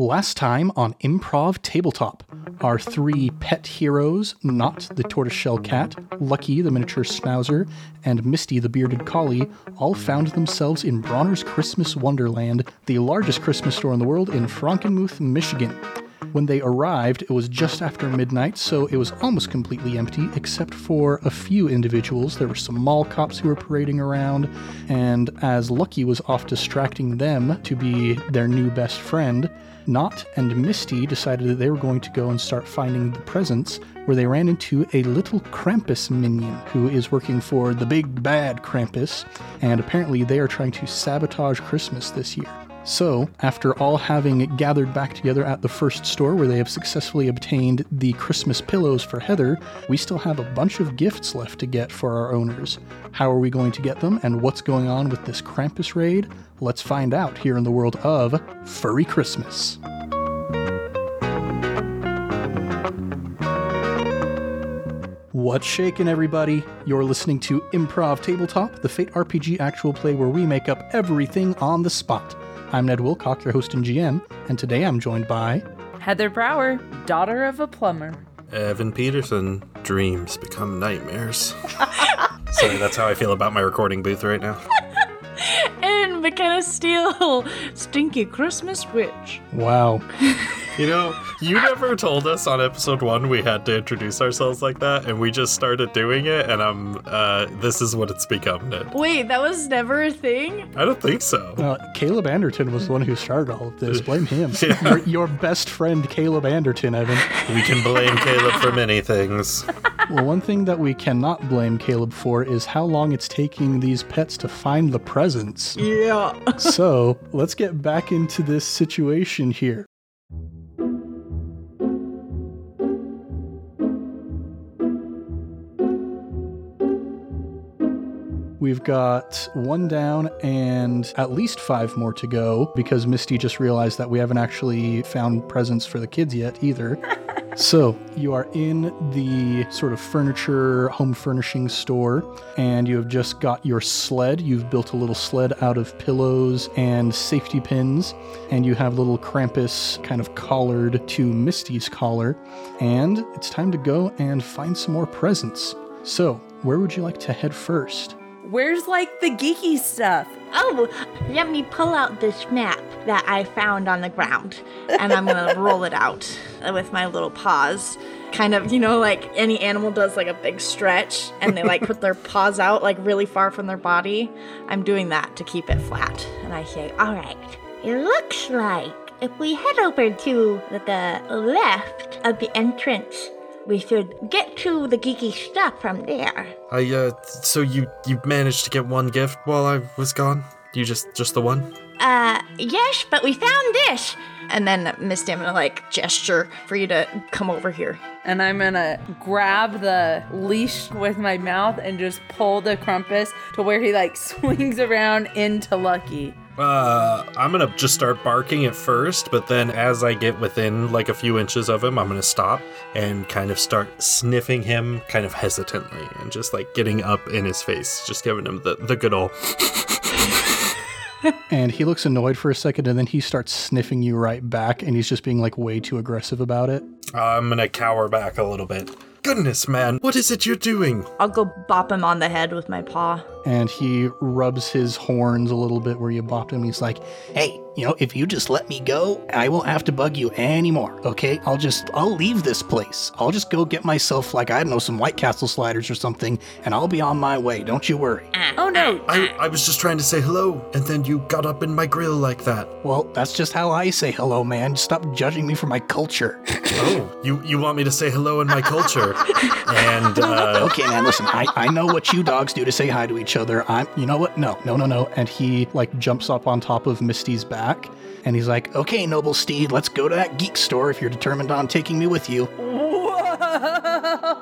Last time on Improv Tabletop, our three pet heroes, Not the tortoiseshell cat, Lucky the miniature schnauzer, and Misty the bearded collie, all found themselves in Bronner's Christmas Wonderland, the largest Christmas store in the world in Frankenmuth, Michigan. When they arrived, it was just after midnight, so it was almost completely empty, except for a few individuals. There were some mall cops who were parading around, and as Lucky was off distracting them to be their new best friend, Not and Misty decided that they were going to go and start finding the presents, where they ran into a little Krampus minion who is working for the big bad Krampus, and apparently they are trying to sabotage Christmas this year. So, after all having gathered back together at the first store where they have successfully obtained the Christmas pillows for Heather, we still have a bunch of gifts left to get for our owners. How are we going to get them, and what's going on with this Krampus raid? Let's find out here in the world of Furry Christmas. What's shaking, everybody? You're listening to Improv Tabletop, the Fate RPG actual play where we make up everything on the spot. I'm Ned Wilcock, your host and GM, and today I'm joined by Heather Brower, daughter of a plumber. Evan Peterson, dreams become nightmares. Sorry, that's how I feel about my recording booth right now. And McKenna Steele, stinky Christmas witch. Wow. You know, you never told us on episode one we had to introduce ourselves like that, and we just started doing it, and I'm, uh, this is what it's become, Ned. Wait, that was never a thing? I don't think so. Uh, Caleb Anderton was the one who started all of this. Blame him. Yeah. Your, your best friend, Caleb Anderton, Evan. We can blame Caleb for many things. Well, one thing that we cannot blame Caleb for is how long it's taking these pets to find the presents. Yeah. so let's get back into this situation here. We've got one down and at least five more to go because Misty just realized that we haven't actually found presents for the kids yet either. so you are in the sort of furniture, home furnishing store, and you have just got your sled. You've built a little sled out of pillows and safety pins, and you have little Krampus kind of collared to Misty's collar. And it's time to go and find some more presents. So, where would you like to head first? Where's like the geeky stuff? Oh, let me pull out this map that I found on the ground. And I'm gonna roll it out with my little paws. Kind of, you know, like any animal does like a big stretch and they like put their paws out like really far from their body. I'm doing that to keep it flat. And I say, all right, it looks like if we head over to the left of the entrance, we should get to the geeky stuff from there. I, uh, so you, you managed to get one gift while I was gone? You just, just the one? Uh, yes, but we found this. And then Misty, I'm like gesture for you to come over here. And I'm gonna grab the leash with my mouth and just pull the Krampus to where he like swings around into Lucky. Uh, I'm gonna just start barking at first, but then as I get within like a few inches of him, I'm gonna stop and kind of start sniffing him kind of hesitantly and just like getting up in his face, just giving him the, the good old. And he looks annoyed for a second and then he starts sniffing you right back and he's just being like way too aggressive about it. I'm gonna cower back a little bit. Goodness, man, what is it you're doing? I'll go bop him on the head with my paw. And he rubs his horns a little bit where you bopped him. He's like, Hey, you know, if you just let me go, I won't have to bug you anymore, okay? I'll just, I'll leave this place. I'll just go get myself, like, I don't know, some White Castle sliders or something, and I'll be on my way. Don't you worry. Ah, oh no! Ah, I, ah. I was just trying to say hello, and then you got up in my grill like that. Well, that's just how I say hello, man. Stop judging me for my culture. Oh, you, you want me to say hello in my culture? and, uh, okay, man, listen, I, I know what you dogs do to say hi to each other. I'm, you know what? No, no, no, no. And he like jumps up on top of Misty's back and he's like, okay, noble steed, let's go to that geek store if you're determined on taking me with you. Whoa,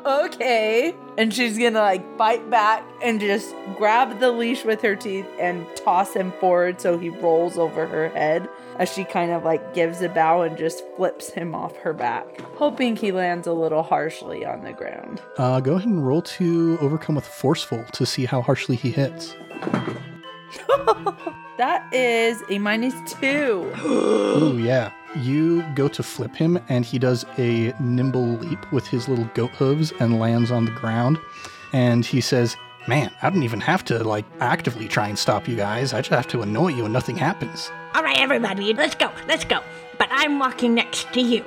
okay. And she's gonna like bite back and just grab the leash with her teeth and toss him forward so he rolls over her head as she kind of like gives a bow and just flips him off her back, hoping he lands a little harshly on the ground. uh, go ahead and roll to overcome with forceful to see how harshly he hits. That is a minus two. Ooh, yeah. You go to flip him, and he does a nimble leap with his little goat hooves and lands on the ground. And he says, Man, I don't even have to, like, actively try and stop you guys. I just have to annoy you and nothing happens. All right, everybody, let's go, let's go. But I'm walking next to you.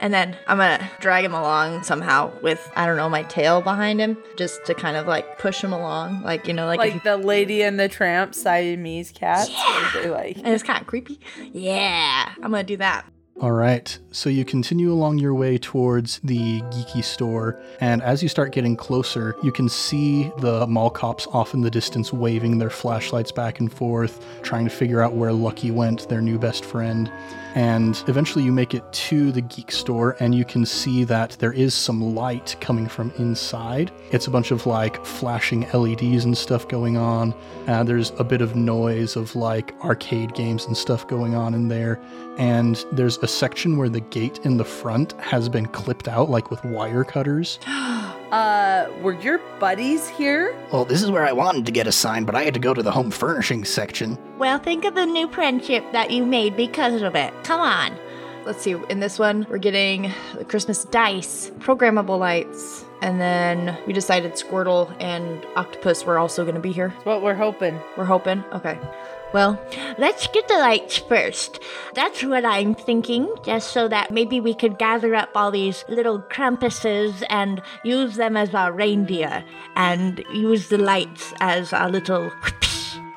And then I'm gonna drag him along somehow with, I don't know, my tail behind him, just to kind of like push him along. Like, you know, like, if Like the lady and the tramp Siamese cats. Yeah. Like and it's kind of creepy. Yeah, I'm gonna do that. All right, so you continue along your way towards the geeky store, and as you start getting closer, you can see the mall cops off in the distance waving their flashlights back and forth, trying to figure out where Lucky went, their new best friend. And eventually you make it to the geek store, and you can see that there is some light coming from inside. It's a bunch of like flashing LEDs and stuff going on. Uh, there's a bit of noise of like arcade games and stuff going on in there. And there's a section where the gate in the front has been clipped out, like with wire cutters. Uh were your buddies here? Well, this is where I wanted to get a sign, but I had to go to the home furnishings section. Well, think of the new friendship that you made because of it. Come on. Let's see, in this one, we're getting the Christmas dice, programmable lights, and then we decided Squirtle and Octopus were also going to be here. That's what we're hoping. We're hoping. Okay. Well, let's get the lights first. That's what I'm thinking, just so that maybe we could gather up all these little Krampuses and use them as our reindeer, and use the lights as our little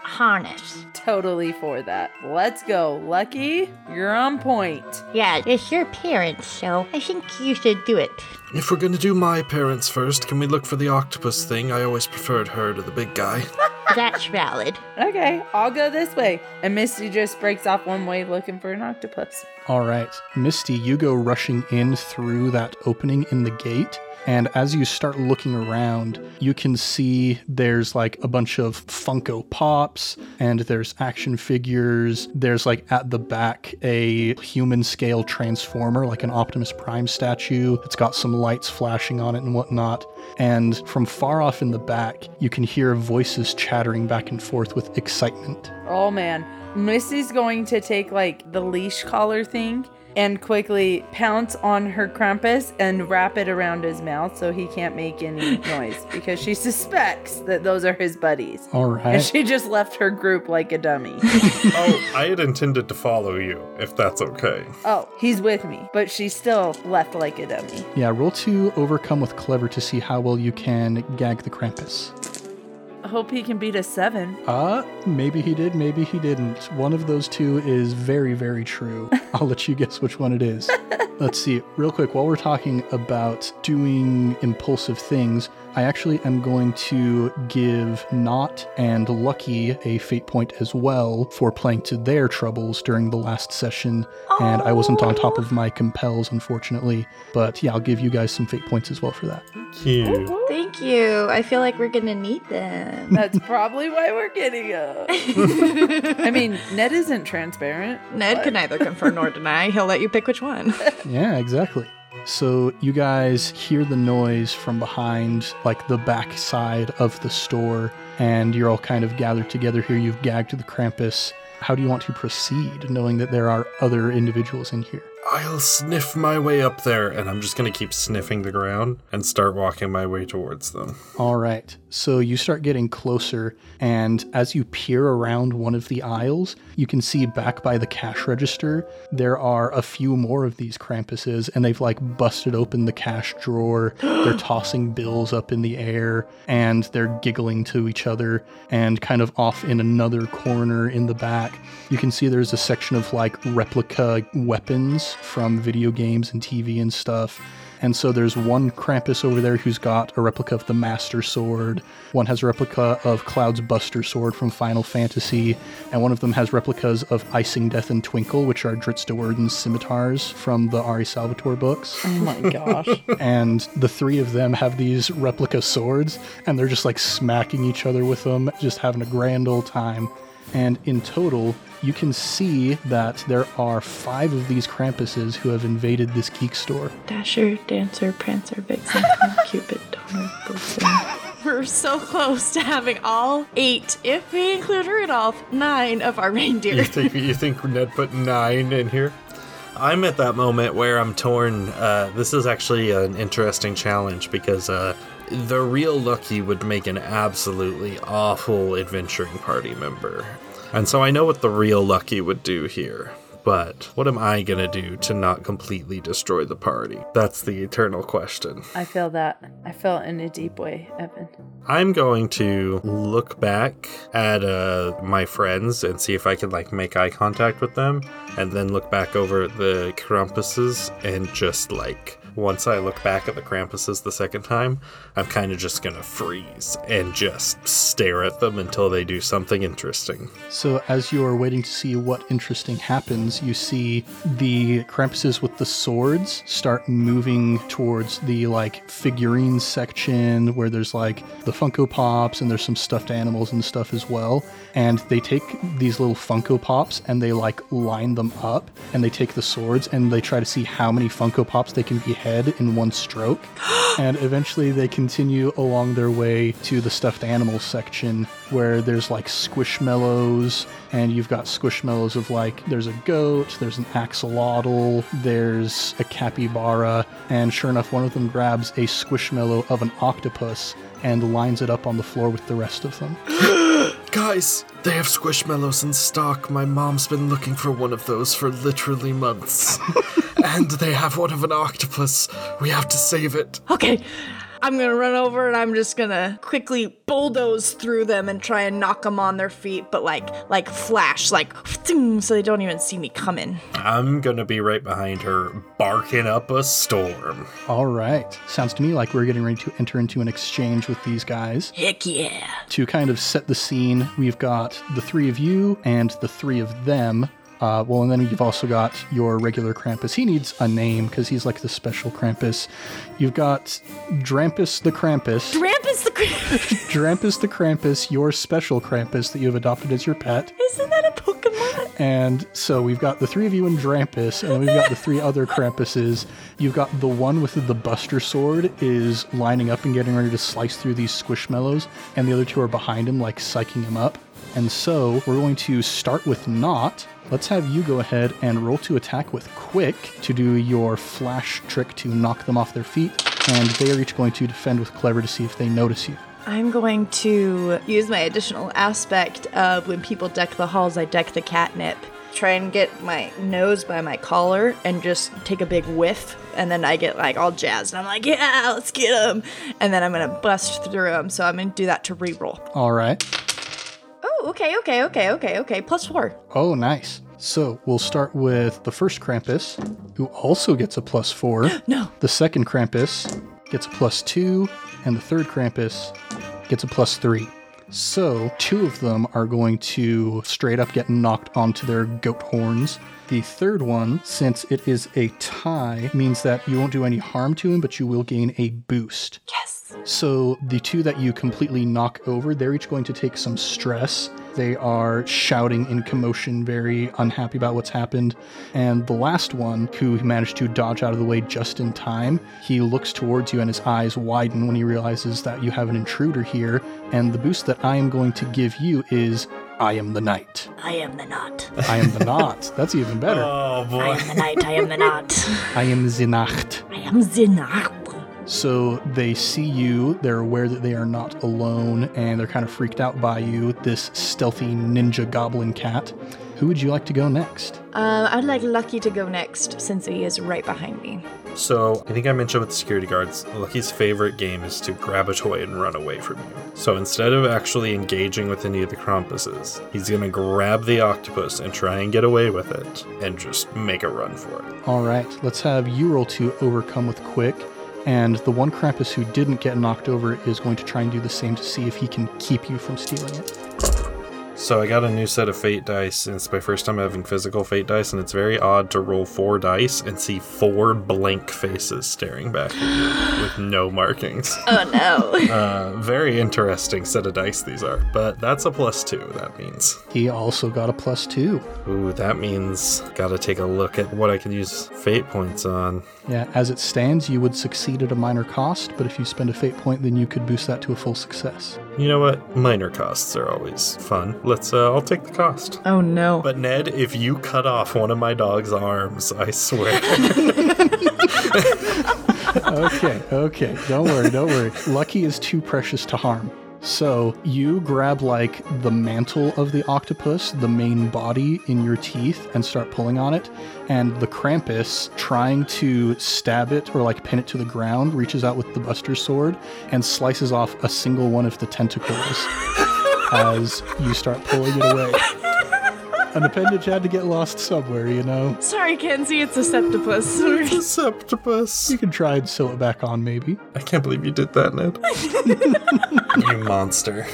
harness. Totally for that. Let's go. Lucky, you're on point. Yeah, it's your parents, so I think you should do it. If we're gonna do my parents first, can we look for the octopus thing? I always preferred her to the big guy. That's valid. Okay, I'll go this way. And Misty just breaks off one way looking for an octopus. All right, Misty, you go rushing in through that opening in the gate. And as you start looking around, you can see there's like a bunch of Funko Pops and there's action figures. There's like at the back a human scale transformer, like an Optimus Prime statue. It's got some lights flashing on it and whatnot. And from far off in the back, you can hear voices chattering back and forth with excitement. Oh man. Missy's going to take like the leash collar thing and quickly pounce on her Krampus and wrap it around his mouth so he can't make any noise because she suspects that those are his buddies. All right. And she just left her group like a dummy. oh, I had intended to follow you, if that's okay. oh, he's with me, but she still left like a dummy. Yeah, roll to overcome with clever to see how well you can gag the Krampus. Hope he can beat a seven. Uh, maybe he did, maybe he didn't. One of those two is very, very true. I'll let you guess which one it is. Let's see, real quick, while we're talking about doing impulsive things, I actually am going to give Not and Lucky a fate point as well for playing to their troubles during the last session. And I wasn't on top of my compels, unfortunately. But yeah, I'll give you guys some fate points as well for that. Cute. Thank you. I feel like we're gonna need them. That's probably why we're getting them. I mean, Ned isn't transparent. Ned can neither confirm nor deny. He'll let you pick which one. Yeah, exactly. So you guys hear the noise from behind, like the back side of the store, and you're all kind of gathered together here. You've gagged the Krampus. How do you want to proceed, knowing that there are other individuals in here? I'll sniff my way up there, and I'm just gonna keep sniffing the ground and start walking my way towards them. All right. So you start getting closer, and as you peer around one of the aisles, you can see back by the cash register, there are a few more of these Krampuses, and they've like busted open the cash drawer. they're tossing bills up in the air, and they're giggling to each other. And kind of off in another corner in the back, you can see there's a section of like replica weapons from video games and TV and stuff. And so there's one Krampus over there who's got a replica of the Master Sword. One has a replica of Cloud's Buster Sword from Final Fantasy. And one of them has replicas of Icing Death and Twinkle, which are Drizzt Do'Urden's scimitars from the R.A. Salvatore books. Oh my gosh. and the three of them have these replica swords, and they're just like smacking each other with them, just having a grand old time. And in total, you can see that there are five of these Krampuses who have invaded this geek store. Dasher, Dancer, Prancer, Vixen, Cupid, Donner, Blitzen. We're so close to having all eight, if we include Rudolph, nine of our You think you think Ned put nine in here? I'm at that moment where I'm torn. Uh, this is actually an interesting challenge because uh, the real Lucky would make an absolutely awful adventuring party member. And so I know what the real Lucky would do here. But what am I gonna do to not completely destroy the party? That's the eternal question. I feel that. I feel it in a deep way, Evan. I'm going to look back at uh, my friends and see if I can like make eye contact with them, and then look back over at the Krampuses and just like once I look back at the Krampuses the second time, I'm kind of just gonna freeze and just stare at them until they do something interesting. So, as you are waiting to see what interesting happens, you see the Krampuses with the swords start moving towards the like figurines section where there's like the Funko Pops and there's some stuffed animals and stuff as well. And they take these little Funko Pops and they like line them up and they take the swords and they try to see how many Funko Pops they can behead in one stroke. and eventually they continue along their way to the stuffed animals section where there's like squishmallows and you've got squishmallows of like there's a goat there's an axolotl there's a capybara and sure enough one of them grabs a squishmallow of an octopus and lines it up on the floor with the rest of them Guys, they have squishmallows in stock. My mom's been looking for one of those for literally months. and they have one of an octopus. We have to save it. Okay. I'm gonna run over and I'm just gonna quickly bulldoze through them and try and knock them on their feet, but like like flash, like so they don't even see me coming. I'm gonna be right behind her, barking up a storm. all right sounds to me like we're getting ready to enter into an exchange with these guys Heck yeah! to kind of set the scene, we've got the three of you and the three of them. Uh, well, and then you've also got your regular Krampus. He needs a name because he's like the special Krampus. You've got Drampus the Krampus. Rampus the Cra- Drampus the Krampus, your special Krampus that you have adopted as your pet. Isn't that a Pokemon? And so we've got the three of you in Drampus, and we've got the three other Krampuses. You've got the one with the Buster Sword is lining up and getting ready to slice through these squishmallows, and the other two are behind him, like psyching him up. And so we're going to start with Not. Let's have you go ahead and roll to attack with Quick to do your flash trick to knock them off their feet. And they are each going to defend with Clever to see if they notice you. I'm going to use my additional aspect of when people deck the halls, I deck the catnip. Try and get my nose by my collar and just take a big whiff, and then I get like all jazzed. And I'm like, yeah, let's get him. And then I'm gonna bust through him. So I'm gonna do that to reroll. All right. Oh, okay, okay, okay, okay, okay. Plus four. Oh, nice. So we'll start with the first Krampus, who also gets a plus four. No. The second Krampus gets a plus two, and the third Krampus gets a plus three. So two of them are going to straight up get knocked onto their goat horns. The third one, since it is a tie, means that you won't do any harm to him, but you will gain a boost. Yes. So the two that you completely knock over, they're each going to take some stress. They are shouting in commotion, very unhappy about what's happened. And the last one, who managed to dodge out of the way just in time, he looks towards you and his eyes widen when he realizes that you have an intruder here. And the boost that I am going to give you is I am the knight. I am the knot. I am the knot. That's even better. Oh boy. I am the knight. I am the knot. I am the Nacht. I am the knot. So they see you, they're aware that they are not alone, and they're kind of freaked out by you, this stealthy ninja goblin cat. Who would you like to go next? Um, I'd like Lucky to go next since he is right behind me. So, I think I mentioned with the security guards, Lucky's favorite game is to grab a toy and run away from you. So, instead of actually engaging with any of the Krampuses, he's gonna grab the octopus and try and get away with it and just make a run for it. All right, let's have you roll to overcome with quick. And the one Krampus who didn't get knocked over is going to try and do the same to see if he can keep you from stealing it. So, I got a new set of fate dice, and it's my first time having physical fate dice, and it's very odd to roll four dice and see four blank faces staring back at you with no markings. Oh no. Uh, very interesting set of dice these are, but that's a plus two, that means. He also got a plus two. Ooh, that means gotta take a look at what I can use fate points on. Yeah, as it stands, you would succeed at a minor cost, but if you spend a fate point, then you could boost that to a full success. You know what? Minor costs are always fun. Let's. Uh, I'll take the cost. Oh no. But Ned, if you cut off one of my dog's arms, I swear. okay, okay. Don't worry, don't worry. Lucky is too precious to harm. So you grab like the mantle of the octopus, the main body in your teeth, and start pulling on it. And the Krampus, trying to stab it or like pin it to the ground, reaches out with the Buster sword and slices off a single one of the tentacles as you start pulling it away. An appendage had to get lost somewhere, you know? Sorry, Kenzie, it's a septopus. Septopus. You can try and sew it back on, maybe. I can't believe you did that, Ned. you monster.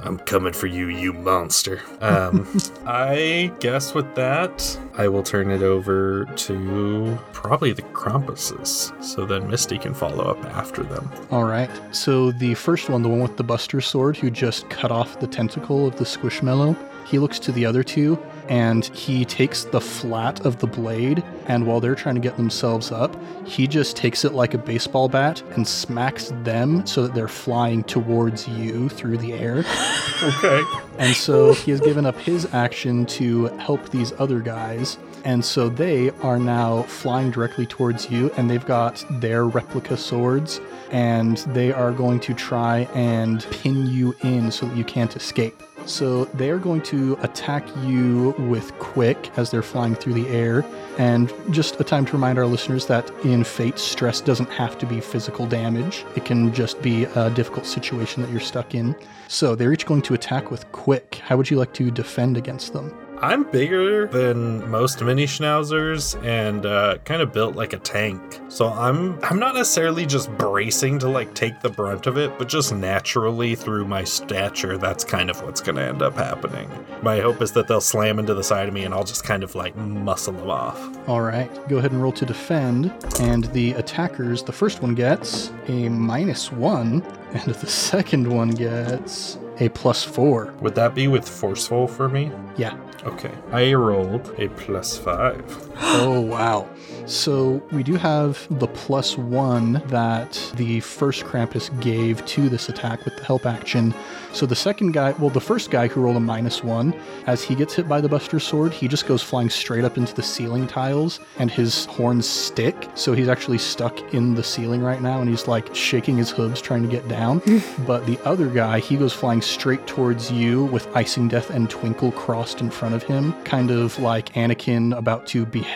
I'm coming for you, you monster. Um, I guess with that, I will turn it over to probably the Krampuses, so then Misty can follow up after them. All right. So the first one, the one with the Buster sword, who just cut off the tentacle of the Squishmallow, he looks to the other two and he takes the flat of the blade. And while they're trying to get themselves up, he just takes it like a baseball bat and smacks them so that they're flying towards you through the air. Okay. And so he has given up his action to help these other guys. And so they are now flying directly towards you, and they've got their replica swords, and they are going to try and pin you in so that you can't escape. So they are going to attack you with quick as they're flying through the air. And just a time to remind our listeners that in Fate, stress doesn't have to be physical damage, it can just be a difficult situation that you're stuck in. So they're each going to attack with quick. How would you like to defend against them? I'm bigger than most mini schnauzers and uh, kind of built like a tank. So I'm I'm not necessarily just bracing to like take the brunt of it, but just naturally through my stature, that's kind of what's going to end up happening. My hope is that they'll slam into the side of me and I'll just kind of like muscle them off. All right, go ahead and roll to defend. And the attackers, the first one gets a minus one, and the second one gets a plus four. Would that be with forceful for me? Yeah. Okay. I rolled a plus five. Oh, wow. So we do have the plus one that the first Krampus gave to this attack with the help action. So the second guy, well, the first guy who rolled a minus one, as he gets hit by the Buster Sword, he just goes flying straight up into the ceiling tiles and his horns stick. So he's actually stuck in the ceiling right now and he's like shaking his hooves trying to get down. but the other guy, he goes flying straight towards you with Icing Death and Twinkle crossed in front of him, kind of like Anakin about to behead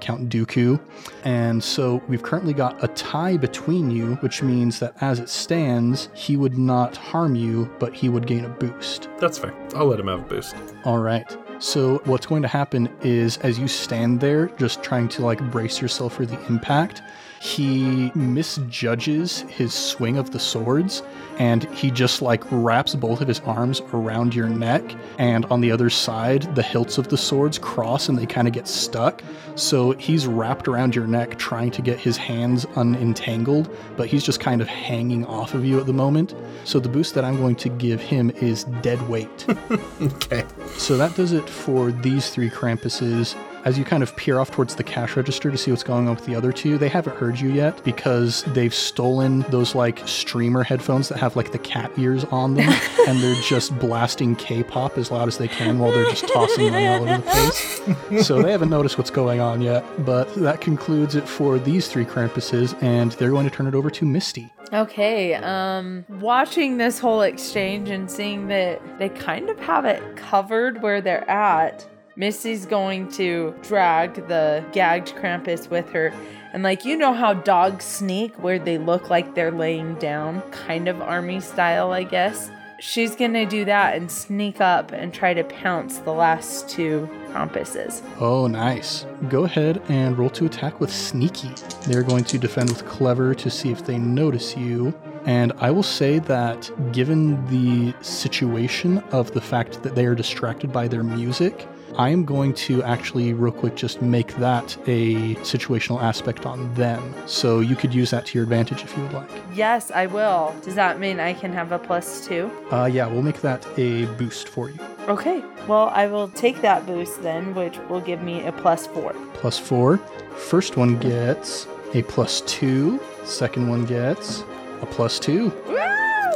Count Dooku. And so we've currently got a tie between you, which means that as it stands, he would not harm you, but he would gain a boost. That's fair. I'll let him have a boost. All right. So what's going to happen is as you stand there, just trying to like brace yourself for the impact, he misjudges his swing of the swords and he just like wraps both of his arms around your neck and on the other side the hilts of the swords cross and they kind of get stuck so he's wrapped around your neck trying to get his hands unentangled but he's just kind of hanging off of you at the moment so the boost that i'm going to give him is dead weight Okay. so that does it for these three Krampuses. As you kind of peer off towards the cash register to see what's going on with the other two, they haven't heard you yet because they've stolen those like streamer headphones that have like the cat ears on them and they're just blasting K-pop as loud as they can while they're just tossing money all over the place. So they haven't noticed what's going on yet, but that concludes it for these three Krampuses and they're going to turn it over to Misty. Okay, um, watching this whole exchange and seeing that they kind of have it covered where they're at, Missy's going to drag the gagged Krampus with her. And, like, you know how dogs sneak where they look like they're laying down, kind of army style, I guess. She's gonna do that and sneak up and try to pounce the last two Krampuses. Oh, nice. Go ahead and roll to attack with Sneaky. They're going to defend with Clever to see if they notice you. And I will say that given the situation of the fact that they are distracted by their music, I am going to actually, real quick, just make that a situational aspect on them. So you could use that to your advantage if you would like. Yes, I will. Does that mean I can have a plus two? Uh, yeah, we'll make that a boost for you. Okay, well, I will take that boost then, which will give me a plus four. Plus four. First one gets a plus two. Second one gets a plus two. Woo!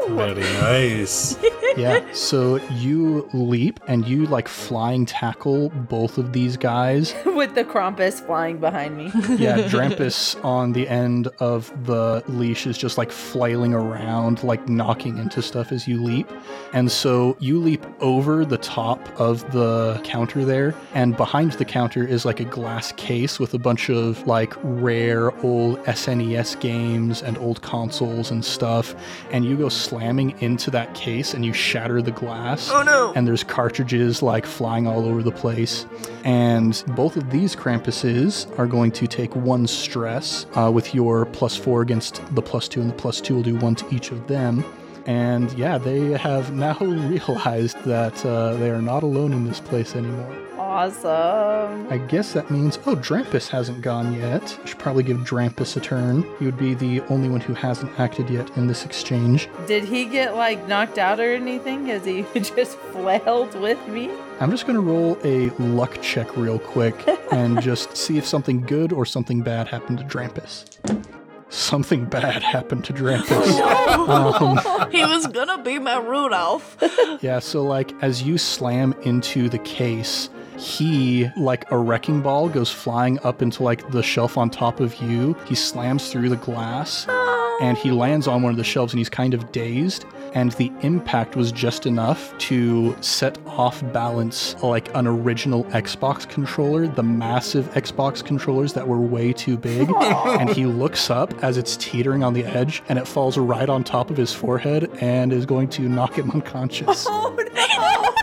Very nice. yeah. So you leap and you like flying tackle both of these guys. With the Krampus flying behind me. Yeah, Drampus on the end of the leash is just like flailing around, like knocking into stuff as you leap. And so you leap over the top of the counter there, and behind the counter is like a glass case with a bunch of like rare old SNES games and old consoles and stuff. And you go slamming into that case and you shatter the glass. Oh no! And there's cartridges like flying all over the place. And both of these Krampuses are going to take one stress uh, with your plus four against the plus two, and the plus two will do one to each of them. And yeah, they have now realized that uh, they are not alone in this place anymore. Awesome. I guess that means, oh, Drampus hasn't gone yet. I should probably give Drampus a turn. He would be the only one who hasn't acted yet in this exchange. Did he get like knocked out or anything? Has he just flailed with me? I'm just going to roll a luck check real quick and just see if something good or something bad happened to Drampus. Something bad happened to Drampus. um, he was gonna be my Rudolph. yeah, so like as you slam into the case, he, like a wrecking ball, goes flying up into like the shelf on top of you. He slams through the glass and he lands on one of the shelves and he's kind of dazed. And the impact was just enough to set off balance like an original Xbox controller, the massive Xbox controllers that were way too big. and he looks up as it's teetering on the edge and it falls right on top of his forehead and is going to knock him unconscious. Oh no!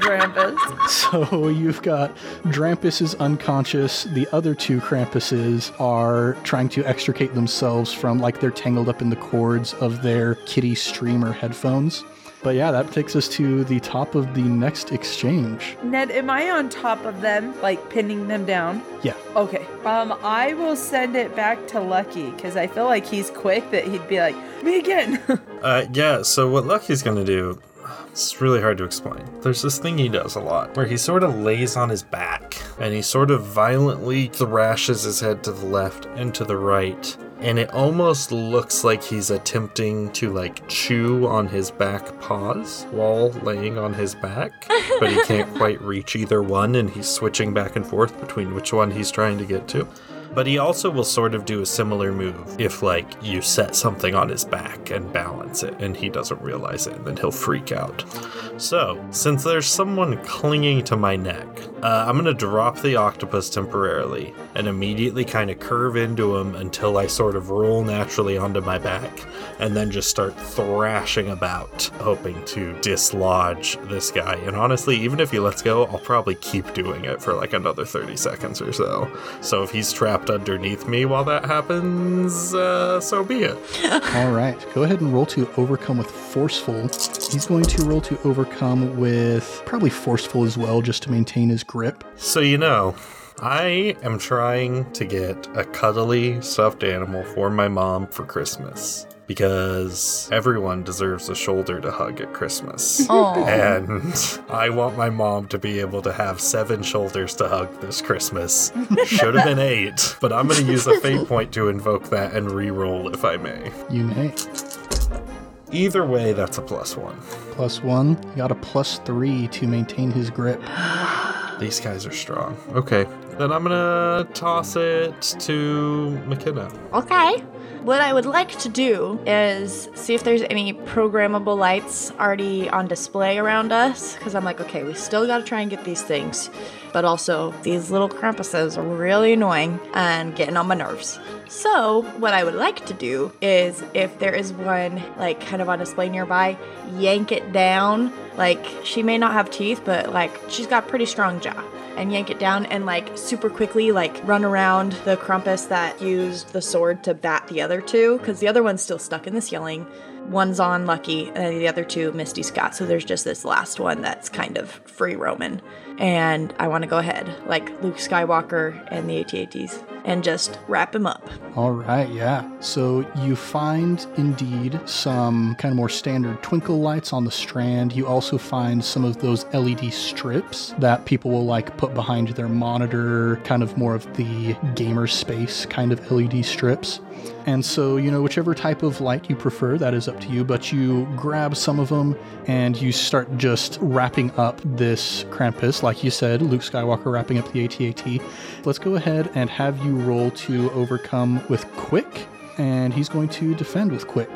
Poor Drampus. So you've got Drampus is unconscious. The other two Krampuses are trying to extricate themselves from like they're tangled up in the cords of their kitty streamer headphones. But yeah, that takes us to the top of the next exchange. Ned, am I on top of them, like pinning them down? Yeah. Okay. Um, I will send it back to Lucky because I feel like he's quick. That he'd be like, me again. Uh, yeah, so what Lucky's gonna do, it's really hard to explain. There's this thing he does a lot where he sort of lays on his back and he sort of violently thrashes his head to the left and to the right. And it almost looks like he's attempting to like chew on his back paws while laying on his back, but he can't quite reach either one and he's switching back and forth between which one he's trying to get to. But he also will sort of do a similar move if, like, you set something on his back and balance it and he doesn't realize it, and then he'll freak out. So, since there's someone clinging to my neck, uh, I'm gonna drop the octopus temporarily and immediately kind of curve into him until I sort of roll naturally onto my back and then just start thrashing about, hoping to dislodge this guy. And honestly, even if he lets go, I'll probably keep doing it for like another 30 seconds or so. So if he's trapped underneath me while that happens, uh, so be it. All right, go ahead and roll to overcome with forceful. He's going to roll to overcome with probably forceful as well, just to maintain his grip. So, you know, I am trying to get a cuddly stuffed animal for my mom for Christmas because everyone deserves a shoulder to hug at Christmas. Oh. And I want my mom to be able to have seven shoulders to hug this Christmas. Should have been eight, but I'm going to use a fate point to invoke that and re-roll if I may. You may. Either way, that's a plus one. Plus one. You got a plus three to maintain his grip. These guys are strong. Okay, then I'm gonna toss it to McKenna. Okay. What I would like to do is see if there's any programmable lights already on display around us. Because I'm like, okay, we still got to try and get these things. But also, these little Krampuses are really annoying and getting on my nerves. So, what I would like to do is if there is one, like, kind of on display nearby, yank it down. Like, she may not have teeth, but, like, she's got pretty strong jaw and yank it down and like super quickly like run around the Krampus that used the sword to bat the other two because the other one's still stuck in the ceiling. One's on Lucky and the other two Misty Scott. So there's just this last one that's kind of free roaming. And I want to go ahead like Luke Skywalker and the AT-ATs and just wrap him up. All right, yeah. So you find indeed some kind of more standard twinkle lights on the strand. You also find some of those LED strips that people will like put behind their monitor, kind of more of the gamer space kind of LED strips. And so, you know, whichever type of light you prefer, that is up to you. But you grab some of them and you start just wrapping up this Krampus, like you said, Luke Skywalker wrapping up the ATAT. Let's go ahead and have you roll to overcome with Quick, and he's going to defend with Quick.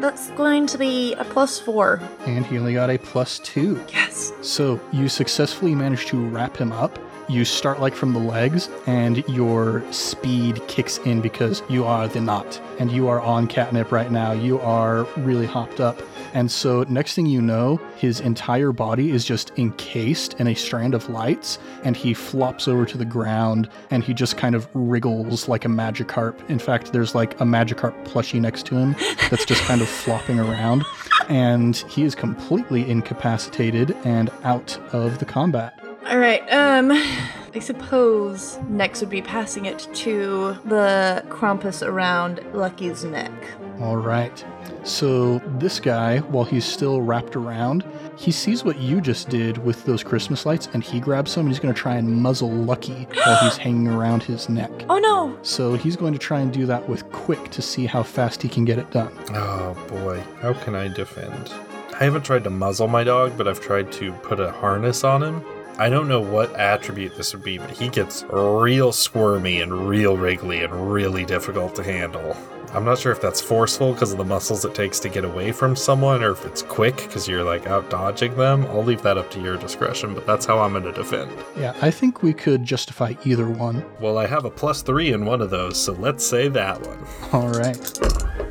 That's going to be a plus four. And he only got a plus two. Yes. So you successfully manage to wrap him up. You start like from the legs, and your speed kicks in because you are the knot, and you are on catnip right now. You are really hopped up. And so, next thing you know, his entire body is just encased in a strand of lights, and he flops over to the ground and he just kind of wriggles like a Magikarp. In fact, there's like a Magikarp plushie next to him that's just kind of flopping around, and he is completely incapacitated and out of the combat. All right. Um, I suppose next would be passing it to the Krampus around Lucky's neck. All right. So this guy, while he's still wrapped around, he sees what you just did with those Christmas lights, and he grabs some and he's going to try and muzzle Lucky while he's hanging around his neck. Oh no! So he's going to try and do that with Quick to see how fast he can get it done. Oh boy, how can I defend? I haven't tried to muzzle my dog, but I've tried to put a harness on him. I don't know what attribute this would be, but he gets real squirmy and real wriggly and really difficult to handle. I'm not sure if that's forceful because of the muscles it takes to get away from someone or if it's quick because you're like out dodging them. I'll leave that up to your discretion, but that's how I'm going to defend. Yeah, I think we could justify either one. Well, I have a plus three in one of those, so let's say that one. All right.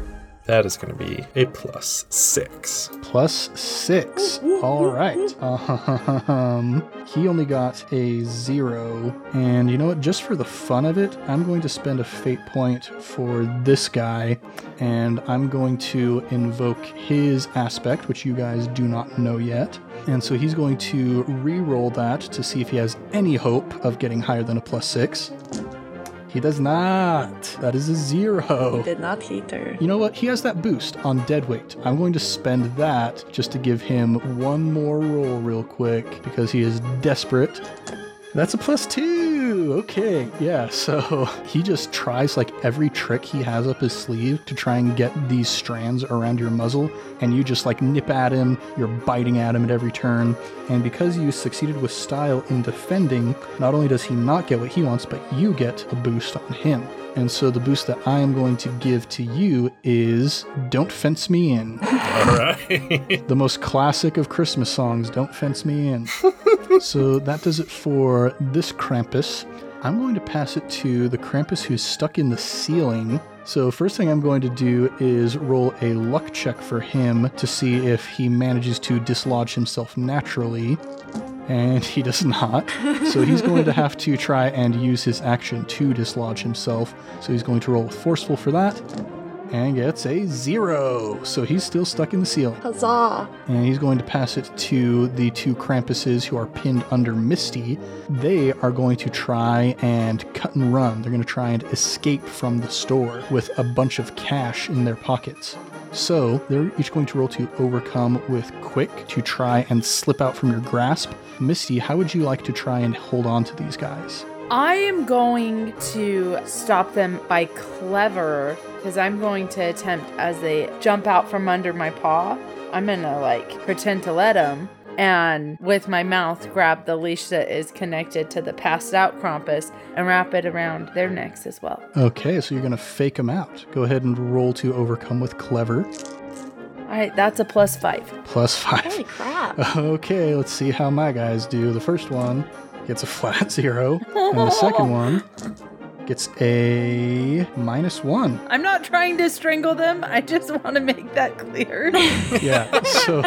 That is going to be a plus six. Plus six. All right. Um, he only got a zero. And you know what? Just for the fun of it, I'm going to spend a fate point for this guy. And I'm going to invoke his aspect, which you guys do not know yet. And so he's going to re roll that to see if he has any hope of getting higher than a plus six. He does not. That is a zero. Did not hit her. You know what? He has that boost on dead weight. I'm going to spend that just to give him one more roll real quick because he is desperate. That's a plus two. Okay, yeah. So he just tries like every trick he has up his sleeve to try and get these strands around your muzzle, and you just like nip at him. You're biting at him at every turn, and because you succeeded with style in defending, not only does he not get what he wants, but you get a boost on him. And so the boost that I am going to give to you is Don't Fence Me In. All right. the most classic of Christmas songs, Don't Fence Me In. so that does it for this Krampus. I'm going to pass it to the Krampus who's stuck in the ceiling. So, first thing I'm going to do is roll a luck check for him to see if he manages to dislodge himself naturally. And he does not. So he's going to have to try and use his action to dislodge himself. So he's going to roll forceful for that. And gets a zero. So he's still stuck in the seal. Huzzah! And he's going to pass it to the two Krampuses who are pinned under Misty. They are going to try and cut and run. They're going to try and escape from the store with a bunch of cash in their pockets. So they're each going to roll to overcome with quick to try and slip out from your grasp. Misty, how would you like to try and hold on to these guys? I am going to stop them by clever because I'm going to attempt as they jump out from under my paw. I'm gonna like pretend to let them and with my mouth grab the leash that is connected to the passed out Krampus and wrap it around their necks as well. Okay, so you're going to fake them out. Go ahead and roll to overcome with clever. All right, that's a plus five. Plus five. Holy crap! Okay, let's see how my guys do. The first one gets a flat zero, and the second one gets a minus one. I'm not trying to strangle them. I just want to make that clear. Yeah, so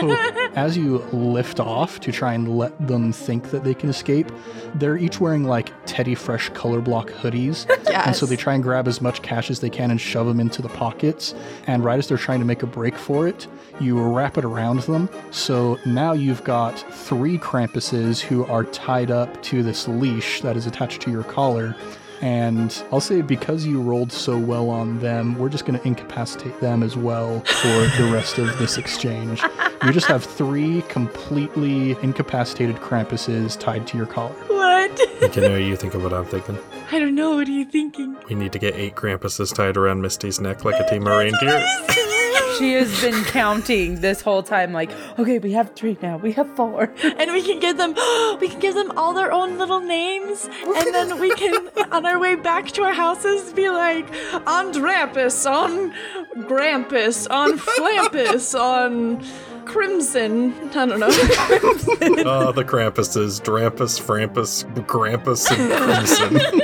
as you lift off to try and let them think that they can escape, they're each wearing like Teddy Fresh color block hoodies. And so they try and grab as much cash as they can and shove them into the pockets. And right as they're trying to make a break for it, you wrap it around them. So now you've got three Krampuses who are tied up to this leash that is attached to your collar. And I'll say because you rolled so well on them, we're just going to incapacitate them as well for the rest of this exchange. You just have three completely incapacitated Krampuses tied to your collar. What? What? Can know you think of what I'm thinking? I don't know. What are you thinking? We need to get eight Krampuses tied around Misty's neck like a team of reindeer. She has been counting this whole time, like, okay, we have three now, we have four. and we can give them we can give them all their own little names and then we can on our way back to our houses be like on Drampus, on Grampus, on Flampus, on Crimson. I don't know. oh, the Krampuses, Drampus, Frampus, Grampus, and Crimson.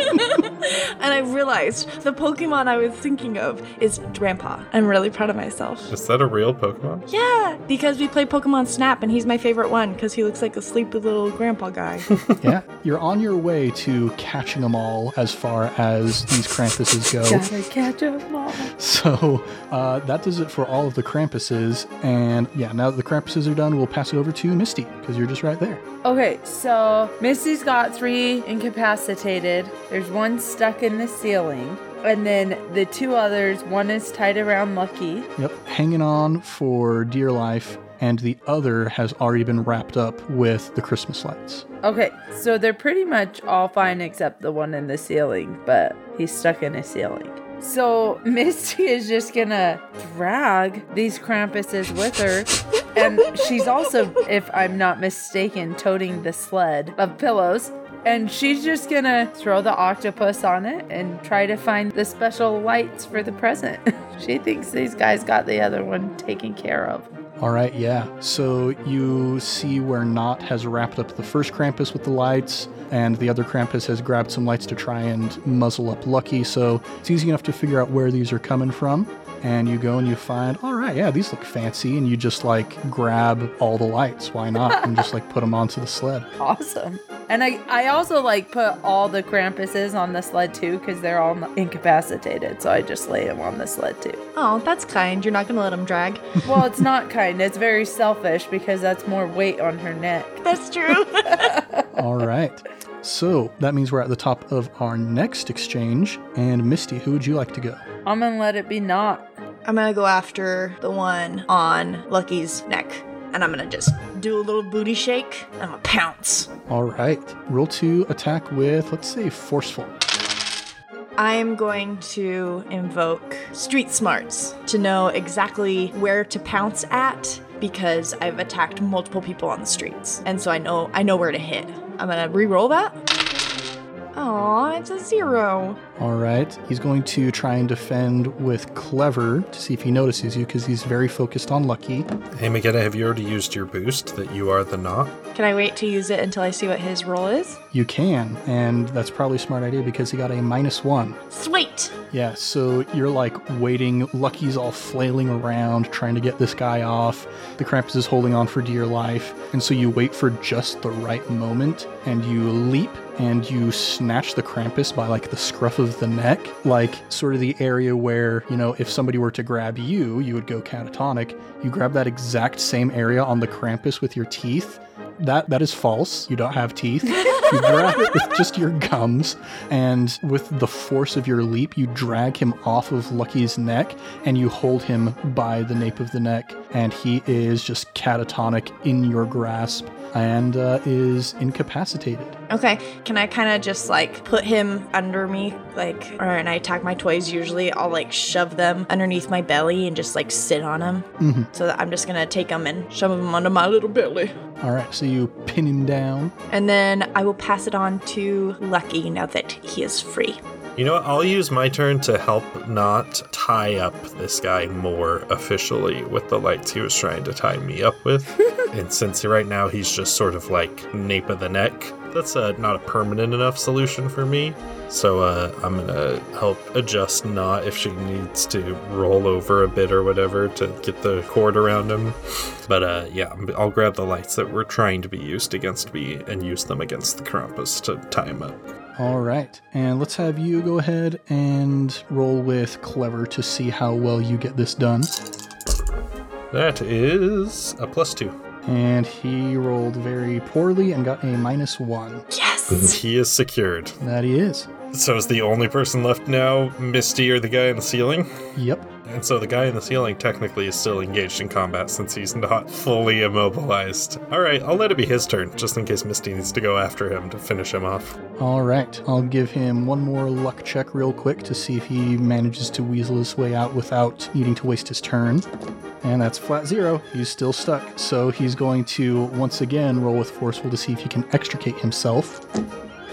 And I realized the Pokemon I was thinking of is Drampa. I'm really proud of myself. Is that a real Pokemon? Yeah, because we play Pokemon Snap and he's my favorite one because he looks like a sleepy little grandpa guy. yeah, you're on your way to catching them all as far as these Krampuses go. Gotta catch 'em all. So uh, that does it for all of the Krampuses. And yeah, now that the Krampuses are done, we'll pass it over to Misty because you're just right there. Okay, so Misty's got three incapacitated. There's one stuck in the ceiling. And then the two others, one is tied around Lucky. Yep, hanging on for dear life, and the other has already been wrapped up with the Christmas lights. Okay, so they're pretty much all fine except the one in the ceiling, but he's stuck in a ceiling. So Misty is just gonna drag these Krampuses with her. And she's also, if I'm not mistaken, toting the sled of pillows. And she's just gonna throw the octopus on it and try to find the special lights for the present. she thinks these guys got the other one taken care of. All right, yeah. So you see where Knot has wrapped up the first Krampus with the lights, and the other Krampus has grabbed some lights to try and muzzle up Lucky. So it's easy enough to figure out where these are coming from. And you go and you find, all right, yeah, these look fancy. And you just like grab all the lights. Why not? and just like put them onto the sled. Awesome. And I, I also like put all the Krampuses on the sled too because they're all incapacitated. So I just lay them on the sled too. oh, that's kind. You're not gonna let him drag. Well, it's not kind. It's very selfish because that's more weight on her neck. That's true. All right. So that means we're at the top of our next exchange. And Misty, who would you like to go? I'm gonna let it be not. I'm gonna go after the one on Lucky's neck. And I'm gonna just do a little booty shake. I'm gonna pounce. All right. Roll two attack with, let's say, forceful. I am going to invoke street smarts to know exactly where to pounce at because I've attacked multiple people on the streets. And so I know I know where to hit. I'm gonna re-roll that. Aw, it's a zero. All right. He's going to try and defend with clever to see if he notices you because he's very focused on Lucky. Hey, McKenna, have you already used your boost that you are the knot? Can I wait to use it until I see what his roll is? You can, and that's probably a smart idea because he got a minus one. Sweet. Yeah, so you're like waiting. Lucky's all flailing around trying to get this guy off. The Krampus is holding on for dear life. And so you wait for just the right moment and you leap and you snatch the Krampus by like the scruff of the neck, like sort of the area where, you know, if somebody were to grab you, you would go catatonic. You grab that exact same area on the Krampus with your teeth. That that is false. You don't have teeth. You grab it with just your gums, and with the force of your leap, you drag him off of Lucky's neck, and you hold him by the nape of the neck, and he is just catatonic in your grasp and uh, is incapacitated. Okay, can I kind of just like put him under me, like, or and I attack my toys usually, I'll like shove them underneath my belly and just like sit on them. Mm-hmm. So that I'm just gonna take them and shove them under my little belly. All right, so you pin him down. And then I will pass it on to Lucky now that he is free. You know what? I'll use my turn to help not tie up this guy more officially with the lights he was trying to tie me up with. and since right now he's just sort of like nape of the neck, that's uh, not a permanent enough solution for me. So uh, I'm gonna help adjust Knot if she needs to roll over a bit or whatever to get the cord around him. But uh, yeah, I'll grab the lights that were trying to be used against me and use them against the Krampus to tie him up. All right, and let's have you go ahead and roll with clever to see how well you get this done. That is a plus two. And he rolled very poorly and got a minus one. Yes! He is secured. That he is. So is the only person left now Misty or the guy in the ceiling? Yep. And so the guy in the ceiling technically is still engaged in combat since he's not fully immobilized. All right, I'll let it be his turn, just in case Misty needs to go after him to finish him off. All right, I'll give him one more luck check real quick to see if he manages to weasel his way out without needing to waste his turn. And that's flat zero. He's still stuck. So he's going to once again roll with forceful to see if he can extricate himself.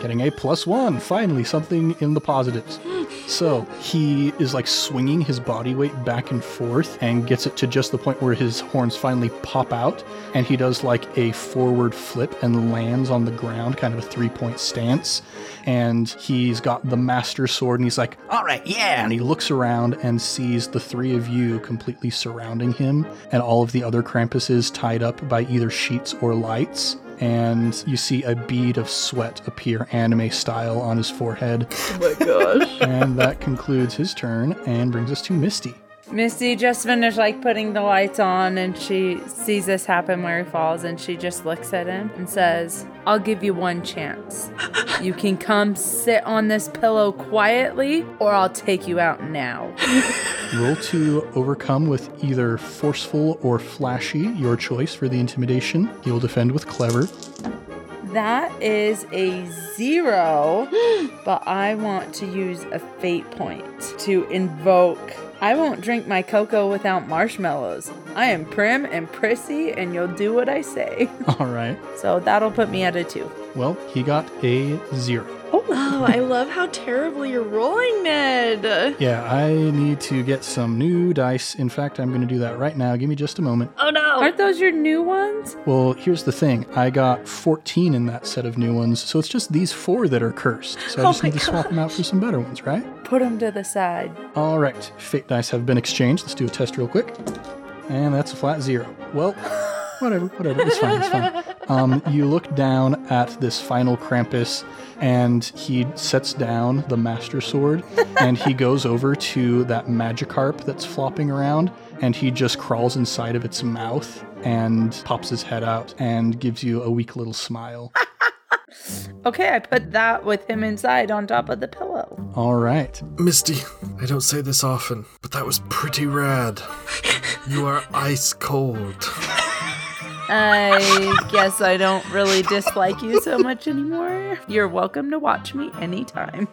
Getting a plus one. Finally, something in the positives. So he is like swinging his body weight back and forth and gets it to just the point where his horns finally pop out. And he does like a forward flip and lands on the ground, kind of a three point stance. And he's got the master sword and he's like, all right, yeah. And he looks around and sees the three of you completely surrounding him and all of the other Krampuses tied up by either sheets or lights and you see a bead of sweat appear anime style on his forehead. Oh my gosh. and that concludes his turn and brings us to Misty. Misty just finished like putting the lights on and she sees this happen where he falls and she just looks at him and says, I'll give you one chance. You can come sit on this pillow quietly or I'll take you out now. Roll to overcome with either forceful or flashy, your choice for the intimidation. You'll defend with clever. That is a zero, but I want to use a fate point to invoke. I won't drink my cocoa without marshmallows. I am prim and prissy, and you'll do what I say. All right. So that'll put me at a two. Well, he got a zero. Oh, I love how terribly you're rolling, Ned. Yeah, I need to get some new dice. In fact, I'm going to do that right now. Give me just a moment. Oh no. Aren't those your new ones? Well, here's the thing I got 14 in that set of new ones, so it's just these four that are cursed. So I Oh just my need to swap them out for some better ones, right? Put them to the side. All right, fate dice have been exchanged. Let's do a test real quick. And that's a flat zero. Well, whatever, whatever. It's fine, it's fine. Um, you look down at this final Krampus, and he sets down the Master Sword, and he goes over to that Magikarp that's flopping around, and he just crawls inside of its mouth and pops his head out and gives you a weak little smile. Okay, I put that with him inside on top of the pillow. All right. Misty, I don't say this often, but that was pretty rad. You are ice cold. I guess I don't really dislike you so much anymore. You're welcome to watch me anytime.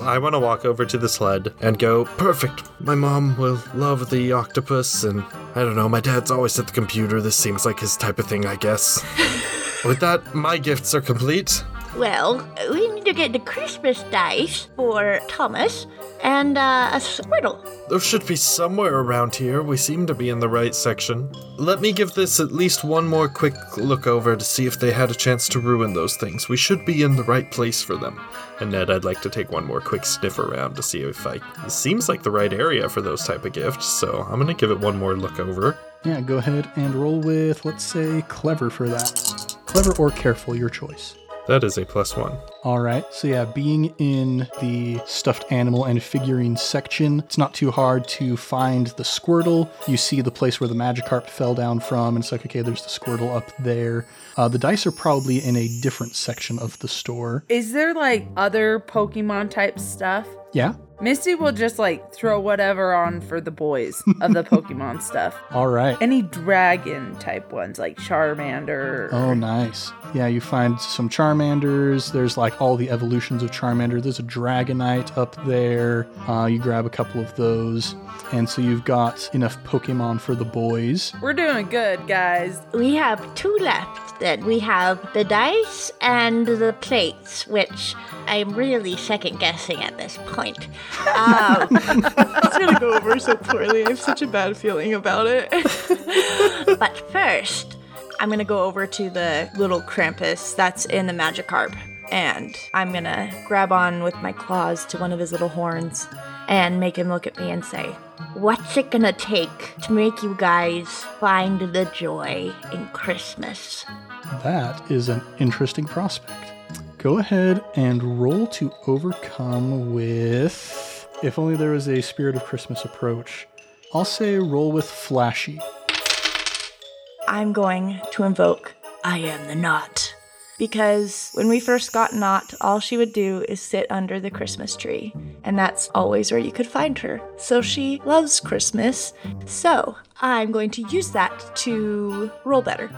I want to walk over to the sled and go, perfect. My mom will love the octopus, and I don't know, my dad's always at the computer. This seems like his type of thing, I guess. With that, my gifts are complete. Well, we need to get the Christmas dice for Thomas and uh, a Squirtle. Those should be somewhere around here. We seem to be in the right section. Let me give this at least one more quick look over to see if they had a chance to ruin those things. We should be in the right place for them. And Ned, I'd like to take one more quick sniff around to see if I. It seems like the right area for those type of gifts, so I'm gonna give it one more look over. Yeah, go ahead and roll with, let's say, clever for that. Clever or careful, your choice. That is a plus one. All right. So, yeah, being in the stuffed animal and figurine section, it's not too hard to find the Squirtle. You see the place where the Magikarp fell down from, and it's like, okay, there's the Squirtle up there. Uh, the dice are probably in a different section of the store. Is there like other Pokemon type stuff? Yeah. Misty will just like throw whatever on for the boys of the Pokemon stuff. All right. Any dragon type ones like Charmander. Oh, nice. Yeah, you find some Charmanders. There's like all the evolutions of Charmander. There's a Dragonite up there. Uh, you grab a couple of those. And so you've got enough Pokemon for the boys. We're doing good, guys. We have two left then. We have the dice and the plates, which I'm really second guessing at this point. Um, It's gonna go over so poorly. I have such a bad feeling about it. but first, I'm gonna go over to the little Krampus that's in the Magikarp. And I'm gonna grab on with my claws to one of his little horns and make him look at me and say, What's it gonna take to make you guys find the joy in Christmas? That is an interesting prospect. Go ahead and roll to overcome with. If only there was a Spirit of Christmas approach. I'll say roll with Flashy. I'm going to invoke I am the knot. because when we first got Not, all she would do is sit under the Christmas tree, and that's always where you could find her. So she loves Christmas. So I'm going to use that to roll better.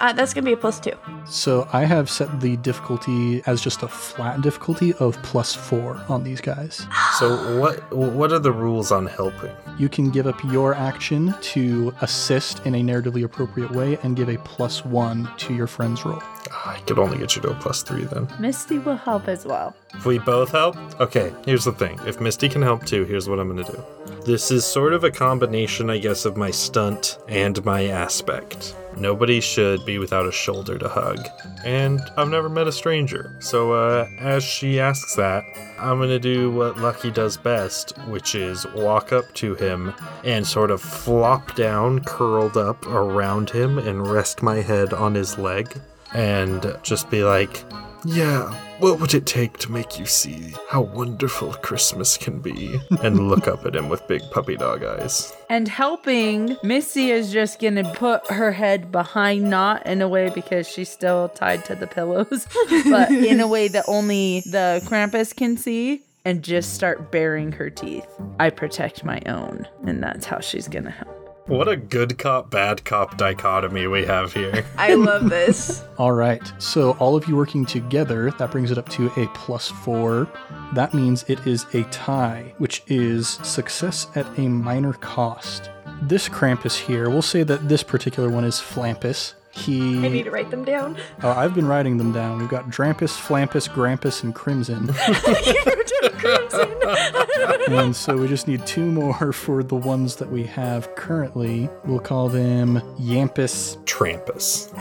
Uh, that's gonna be a plus two. So I have set the difficulty as just a flat difficulty of plus four on these guys. So what what are the rules on helping? You can give up your action to assist in a narratively appropriate way and give a plus one to your friend's roll. I could only get you to a plus three then. Misty will help as well. If we both help? Okay, here's the thing. If Misty can help too, here's what I'm gonna do. This is sort of a combination, I guess, of my stunt and my aspect. Nobody should be without a shoulder to hug. And I've never met a stranger. So, uh, as she asks that, I'm gonna do what Lucky does best, which is walk up to him and sort of flop down, curled up around him, and rest my head on his leg. And just be like, yeah, what would it take to make you see how wonderful Christmas can be? And look up at him with big puppy dog eyes. And helping, Missy is just gonna put her head behind Knot in a way because she's still tied to the pillows, but in a way that only the Krampus can see, and just start baring her teeth. I protect my own, and that's how she's gonna help. What a good cop, bad cop dichotomy we have here. I love this. All right, so all of you working together, that brings it up to a plus four. That means it is a tie, which is success at a minor cost. This Krampus here, we'll say that this particular one is Flampus. He. I need to write them down. Oh, I've been writing them down. We've got Drampus, Flampus, Grampus, and Crimson. and so we just need two more for the ones that we have currently. We'll call them Yampus, Trampus.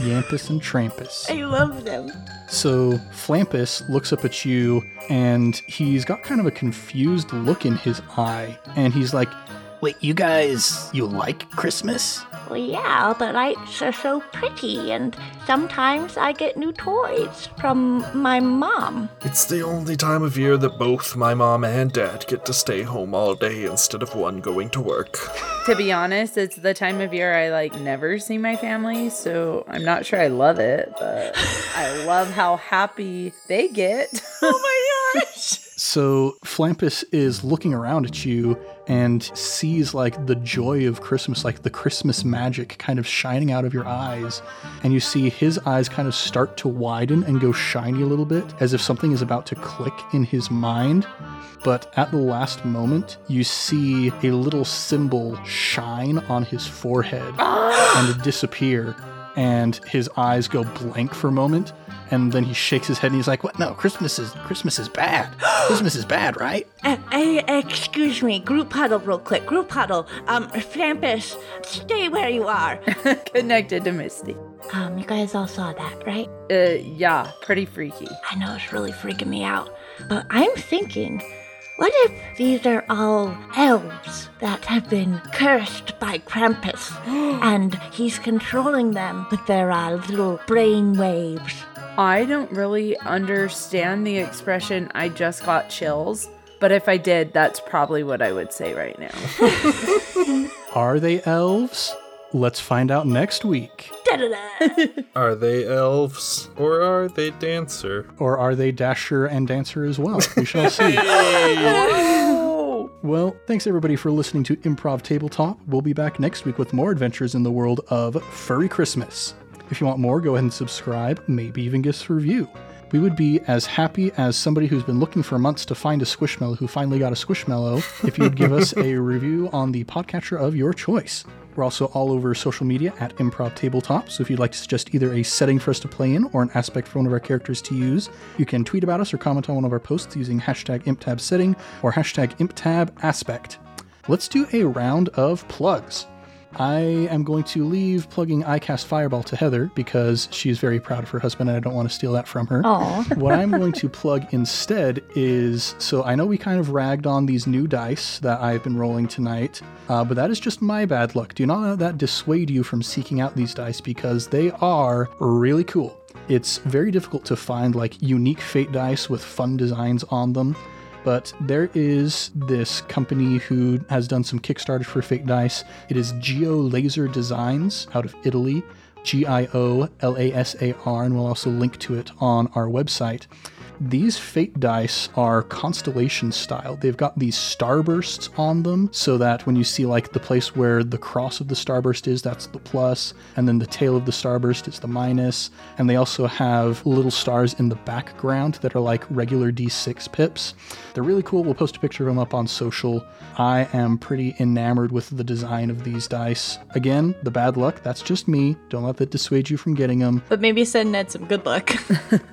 Yampus, and Trampus. I love them. So Flampus looks up at you and he's got kind of a confused look in his eye. And he's like, Wait, you guys, you like Christmas? Well, yeah, the lights are so pretty, and sometimes I get new toys from my mom. It's the only time of year that both my mom and dad get to stay home all day instead of one going to work. To be honest, it's the time of year I like never see my family, so I'm not sure I love it, but I love how happy they get. Oh my gosh. So Flampus is looking around at you and sees like the joy of Christmas, like the Christmas magic kind of shining out of your eyes. And you see his eyes kind of start to widen and go shiny a little bit, as if something is about to click in his mind. But at the last moment, you see a little symbol shine on his forehead and disappear. And his eyes go blank for a moment. And then he shakes his head and he's like, What? No, Christmas is Christmas is bad. Christmas is bad, right? Uh, uh, excuse me, group huddle real quick. Group huddle. Um, Flampus, stay where you are. Connected to Misty. Um, you guys all saw that, right? Uh, yeah, pretty freaky. I know it's really freaking me out. But I'm thinking, what if these are all elves that have been cursed by Krampus and he's controlling them with their uh, little brain waves? I don't really understand the expression I just got chills, but if I did, that's probably what I would say right now. Are they elves? Let's find out next week. Are they elves or are they dancer? Or are they Dasher and Dancer as well? We shall see. Well, thanks everybody for listening to Improv Tabletop. We'll be back next week with more adventures in the world of Furry Christmas. If you want more, go ahead and subscribe, maybe even give us a review. We would be as happy as somebody who's been looking for months to find a Squishmallow who finally got a Squishmallow if you'd give us a review on the podcatcher of your choice. We're also all over social media at Improv Tabletop, so if you'd like to suggest either a setting for us to play in or an aspect for one of our characters to use, you can tweet about us or comment on one of our posts using hashtag ImpTabSetting or hashtag ImpTabAspect. Let's do a round of plugs. I am going to leave plugging iCast Fireball to Heather because she's very proud of her husband and I don't want to steal that from her. What I'm going to plug instead is so I know we kind of ragged on these new dice that I've been rolling tonight, uh, but that is just my bad luck. Do not let that dissuade you from seeking out these dice because they are really cool. It's very difficult to find like unique fate dice with fun designs on them. But there is this company who has done some Kickstarters for fate Dice. It is GioLasar Designs out of Italy. G I O L A S A R, and we'll also link to it on our website. These fate dice are constellation style. They've got these starbursts on them so that when you see like the place where the cross of the starburst is, that's the plus, and then the tail of the starburst is the minus. And they also have little stars in the background that are like regular D6 pips. They're really cool. We'll post a picture of them up on social. I am pretty enamored with the design of these dice. Again, the bad luck, that's just me. Don't let that dissuade you from getting them. But maybe send Ned some good luck.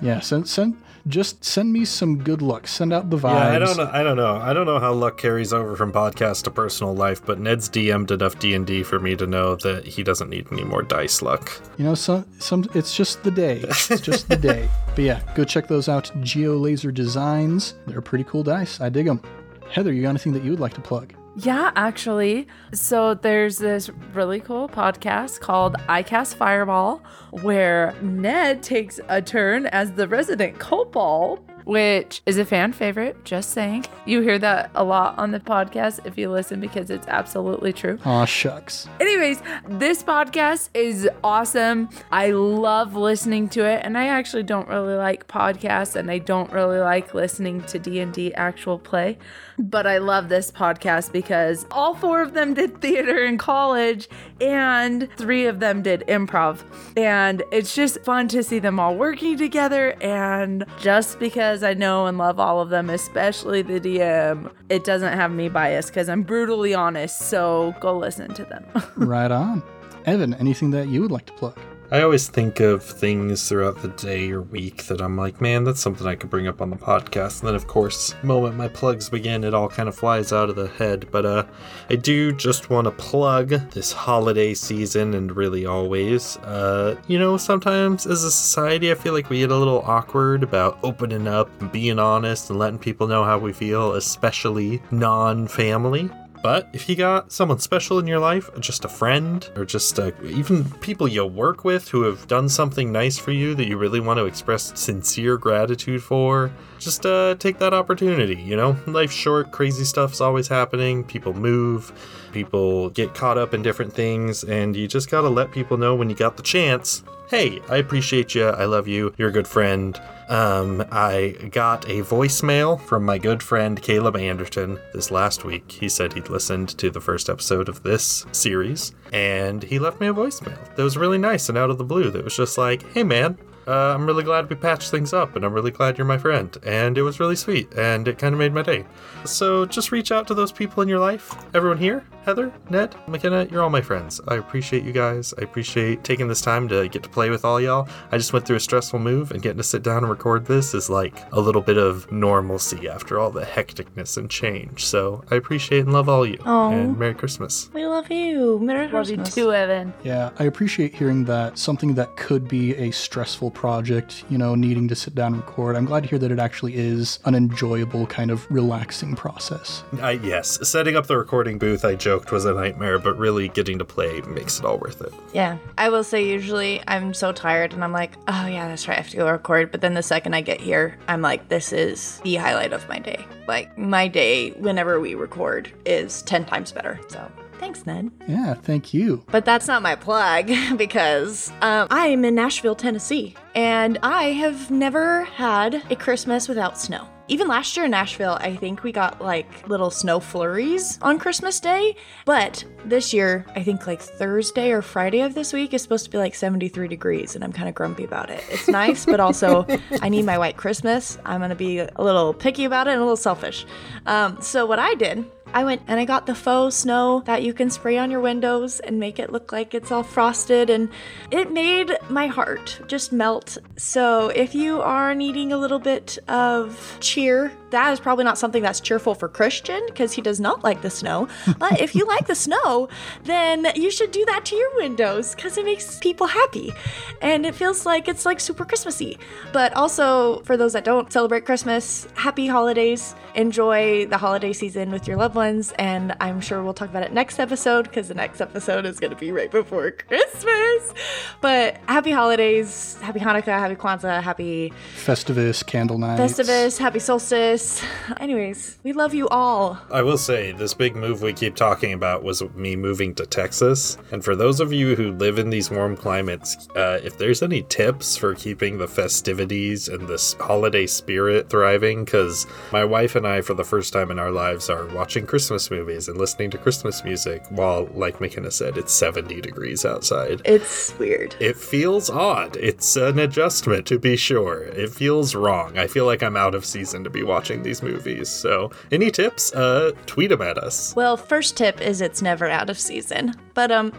Yeah, send send just send me some good luck. Send out the vibes. Yeah, I don't know. I don't know. I don't know how luck carries over from podcast to personal life, but Ned's DM'd enough D and D for me to know that he doesn't need any more dice luck. You know, some some it's just the day. It's just the day. But yeah, go check those out. GioLasar Designs. They're pretty cool dice. I dig them. Heather, you got anything that you would like to plug? Yeah, actually. So there's this really cool podcast called iCast Fireball where Ned takes a turn as the resident Kobold, which is a fan favorite, just saying. You hear that a lot on the podcast if you listen because it's absolutely true. Aw, shucks. Anyways, this podcast is awesome. I love listening to it, and I actually don't really like podcasts, and I don't really like listening to D and D actual play. But I love this podcast because all four of them did theater in college, and three of them did improv, and it's just fun to see them all working together. And just because I know and love all of them, especially the DM, it doesn't have me biased because I'm brutally honest. So go listen to them. right on. Evan, anything that you would like to plug? I always think of things throughout the day or week that I'm like, man, that's something I could bring up on the podcast. And then, of course, moment my plugs begin, it all kind of flies out of the head. But uh, I do just want to plug this holiday season and really always. Uh, you know, sometimes as a society, I feel like we get a little awkward about opening up and being honest and letting people know how we feel, especially non family. But if you got someone special in your life, just a friend, or just uh, even people you work with who have done something nice for you that you really want to express sincere gratitude for, just uh, take that opportunity. You know, life's short, crazy stuff's always happening, people move, people get caught up in different things, and you just gotta let people know when you got the chance hey, I appreciate you. I love you. You're a good friend. Um, I got a voicemail from my good friend Caleb Anderton this last week. He said he'd listened to the first episode of this series, and he left me a voicemail that was really nice and out of the blue. That was just like, hey, man. Uh, I'm really glad we patched things up, and I'm really glad you're my friend. And it was really sweet, and it kind of made my day. So just reach out to those people in your life. Everyone here, Heather, Ned, McKenna, you're all my friends. I appreciate you guys. I appreciate taking this time to get to play with all y'all. I just went through a stressful move, and getting to sit down and record this is like a little bit of normalcy after all the hecticness and change. So I appreciate and love all you. Aw. And Merry Christmas. we love you. Merry Love you too, Evan. Yeah, I appreciate hearing that something that could be a stressful project, you know, needing to sit down and record. I'm glad to hear that it actually is an enjoyable, kind of relaxing process. I, yes, setting up the recording booth, I joked, was a nightmare, but really getting to play makes it all worth it. Yeah, I will say usually I'm so tired and I'm like, oh yeah, that's right, I have to go record. But then the second I get here, I'm like, this is the highlight of my day. Like my day, whenever we record, is ten times better. So thanks, Ned. Yeah, thank you. But that's not my plug because um, I am in Nashville, Tennessee, and I have never had a Christmas without snow. Even last year in Nashville, I think we got like little snow flurries on Christmas Day. But this year, I think like Thursday or Friday of this week is supposed to be like 73 degrees, and I'm kind of grumpy about it. It's nice, but also I need my white Christmas. I'm gonna be a little picky about it and a little selfish. Um, so, what I did I went and I got the faux snow that you can spray on your windows and make it look like it's all frosted, and it made my heart just melt. So, if you are needing a little bit of cheer, that is probably not something that's cheerful for Christian because he does not like the snow. But if you like the snow, then you should do that to your windows because it makes people happy and it feels like it's like super Christmassy. But also, for those that don't celebrate Christmas, happy holidays. Enjoy the holiday season with your loved ones. And I'm sure we'll talk about it next episode because the next episode is going to be right before Christmas. But happy holidays, happy Hanukkah, happy Kwanzaa, happy Festivus, candle Night. Festivus, happy solstice, Texas. Anyways, we love you all. I will say, this big move we keep talking about was me moving to Texas. And for those of you who live in these warm climates, uh, if there's any tips for keeping the festivities and this holiday spirit thriving, because my wife and I, for the first time in our lives, are watching Christmas movies and listening to Christmas music while, like McKenna said, it's 70 degrees outside. It's weird. It feels odd. It's an adjustment, to be sure. It feels wrong. I feel like I'm out of season to be watching these movies. So, any tips? Uh, tweet them at us. Well, first tip is it's never out of season. But um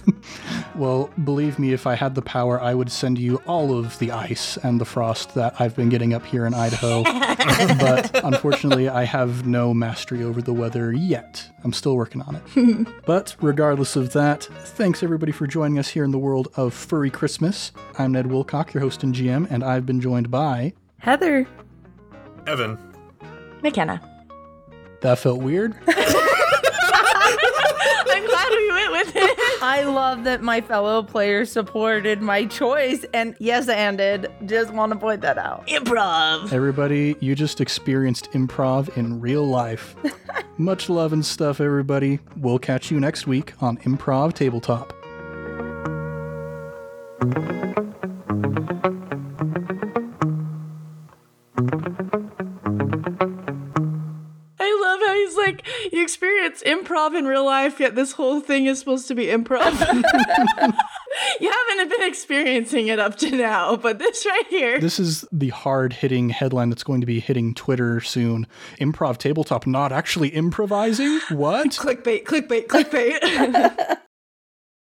Well, believe me, if I had the power, I would send you all of the ice and the frost that I've been getting up here in Idaho. but unfortunately, I have no mastery over the weather yet. I'm still working on it. but regardless of that, thanks everybody for joining us here in the world of Furry Christmas. I'm Ned Wilcock, your host and GM, and I've been joined by. Heather. Evan. McKenna. That felt weird. I'm glad we went with it. I love that my fellow players supported my choice and yes anded. Just want to point that out. Improv. Everybody, you just experienced improv in real life. Much love and stuff, everybody. We'll catch you next week on Improv Tabletop. like, you experience improv in real life, yet this whole thing is supposed to be improv. you haven't been experiencing it up to now, but this right here. This is the hard hitting headline that's going to be hitting Twitter soon. Improv Tabletop not actually improvising? What? clickbait, clickbait, clickbait.